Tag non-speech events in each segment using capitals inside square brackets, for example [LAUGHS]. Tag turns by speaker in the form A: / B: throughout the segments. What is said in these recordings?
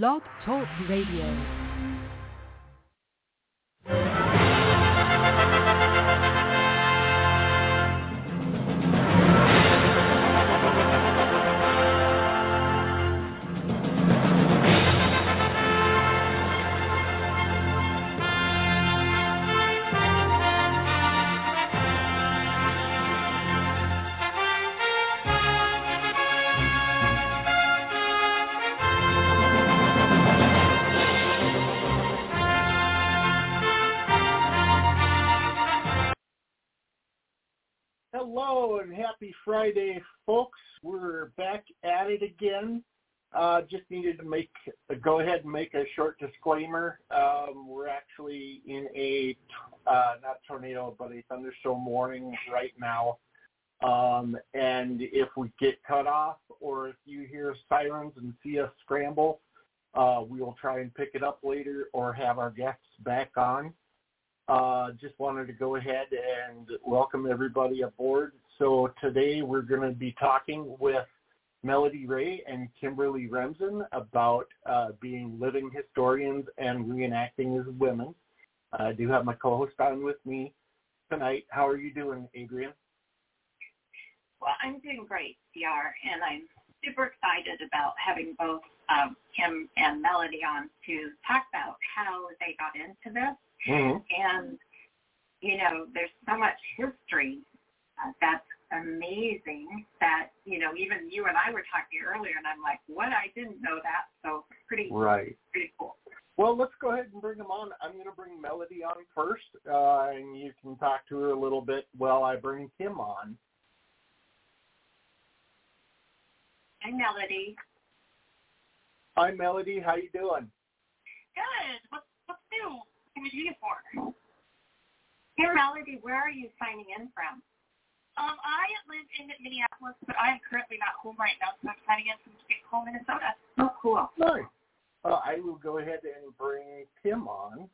A: Blog Talk Radio.
B: Happy Friday, folks. We're back at it again. Uh, just needed to make go ahead and make a short disclaimer. Um, we're actually in a uh, not tornado, but a thunderstorm warning right now. Um, and if we get cut off, or if you hear sirens and see us scramble, uh, we will try and pick it up later, or have our guests back on. Uh, just wanted to go ahead and welcome everybody aboard. So today we're going to be talking with Melody Ray and Kimberly Remsen about uh, being living historians and reenacting as women. I do have my co-host on with me tonight. How are you doing, Adrian?
C: Well, I'm doing great, CR, and I'm super excited about having both um, Kim and Melody on to talk about how they got into this
B: Mm-hmm.
C: and you know there's so much history uh, that's amazing that you know even you and I were talking earlier and I'm like what I didn't know that so pretty
B: Right.
C: pretty cool
B: Well, let's go ahead and bring them on. I'm going to bring Melody on first, uh, and you can talk to her a little bit while I bring Kim on.
C: Hi Melody
B: Hi, Melody. How you doing?
C: good what's what's new what can we do you for Hey Melody where are you signing in from
D: Um, I live in Minneapolis, but I am currently not home right now, so I'm signing in from Stockholm, Minnesota.
C: oh cool
B: Nice. Uh, I will go ahead and bring Kim on.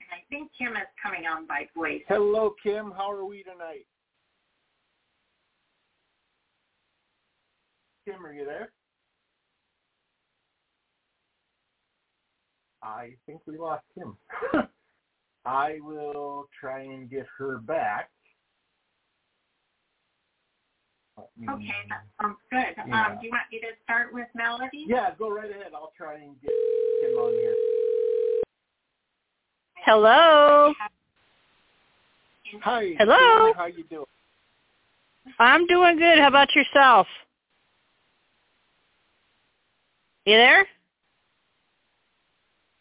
C: and I think Kim is coming on by voice
B: Hello, Kim. How are we tonight? Kim, are you there? I think we lost him. [LAUGHS] I will try and get her back. Me-
C: Okay, that sounds good.
B: Yeah.
C: Um, do you want me to start with Melody?
B: Yeah, go right ahead. I'll try and get Kim on here.
E: Hello.
B: Hi.
E: Hello?
B: How you doing?
E: I'm doing good. How about yourself? You there?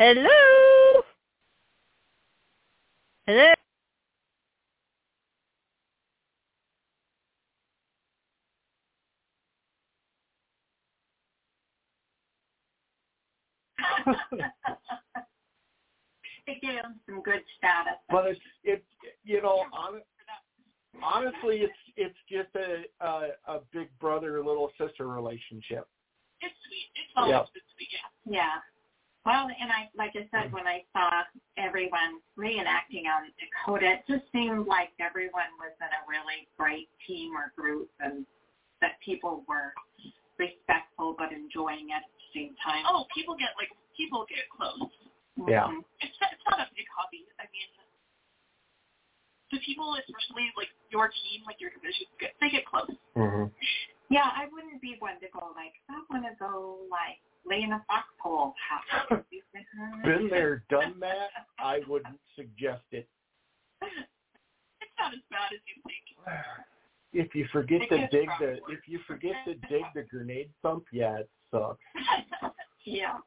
E: Hello? Hello? [LAUGHS]
C: it gives them some good status.
B: but it's it's you know hon- honestly it's it's just a, a a big brother little sister relationship.
D: It's sweet. It's always
B: Yeah.
D: been sweet, yeah.
C: Yeah. Well, and I, like I said, when I saw everyone reenacting on Dakota, it just seemed like everyone was in a really great team or group, and that people were respectful but enjoying it at the same time.
D: Oh, people get, like, people get close.
B: Yeah.
D: It's, it's not a big hobby. I mean, the people, especially, like, your team, like, your division, get, they get close.
B: Mm-hmm.
C: Yeah, I wouldn't be one to go like, I want to go like lay in a house.
B: Been there, done that. I wouldn't suggest it.
D: It's not as bad as you think.
B: If you forget
D: It
B: to dig the
D: rough.
B: if you forget to dig the grenade sump, yeah, it sucks. [LAUGHS]
C: Yeah.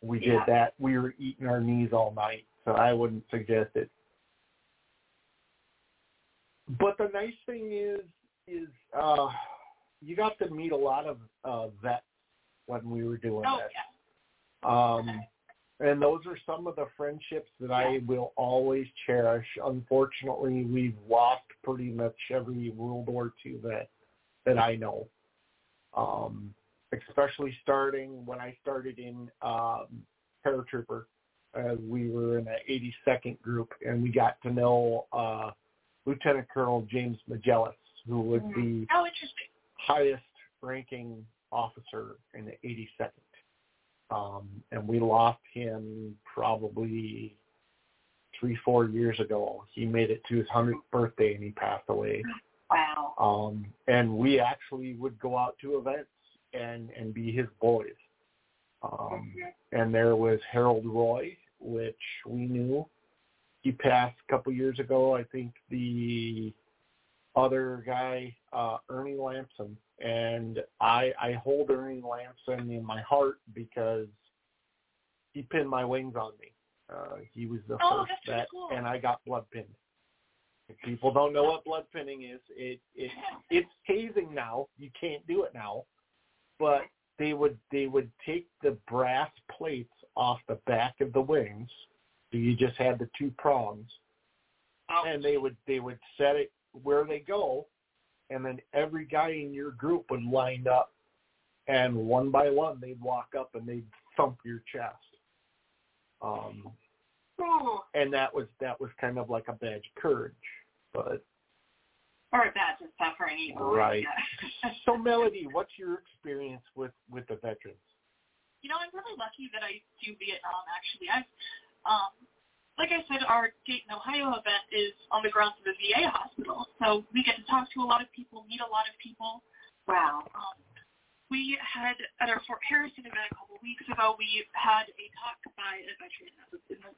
B: We did
C: Yeah.
B: that. We were eating our knees all night, so I wouldn't suggest it. but the nice thing is is uh you got to meet a lot of uh vets when we were doing
D: Oh
B: this.
D: yeah.
B: Um and those are some of the friendships that I will always cherish. Unfortunately, we've lost pretty much every World War II that that I know. Um, especially starting when I started in um, paratrooper, as we were in the 82nd group, and we got to know uh, Lieutenant Colonel James Megellas, who would be
D: Oh, interesting.
B: highest ranking officer in the 82nd. Um, and we lost him probably three, four years ago. He made it to his 100th birthday and he passed away.
C: Wow.
B: Um, and we actually would go out to events and, and be his boys. Um, and there was Harold Roy, which we knew. He passed a couple years ago. I think the other guy, uh, Ernie Lamson, and I I hold Ernie Lamson in my heart because he pinned my wings on me. Uh, he was the
D: Oh,
B: first vet,
D: cool.
B: and I got blood pinned. If people don't know what blood pinning is, it it [LAUGHS] it's tasing now. You can't do it now, but they would they would take the brass plates off the back of the wings, so you just had the two prongs,
D: Oh.
B: and they would they would set it where they go, and then every guy in your group would line up, and one by one they'd walk up and they'd thump your chest. Um, and that was that was kind of like a badge of courage, but
C: Or a badge of suffering evil.
B: Right. So, Melody, what's your experience with with the veterans?
D: You know, I'm really lucky that I do Vietnam. Actually, I've, um, like I said, our Dayton, Ohio event is on the grounds of the VA hospital, so we get to talk to a lot of people, meet a lot of people.
C: wow.
D: Um, we had at our Fort Harrison event a couple weeks ago. We had a talk by a veteran that was in the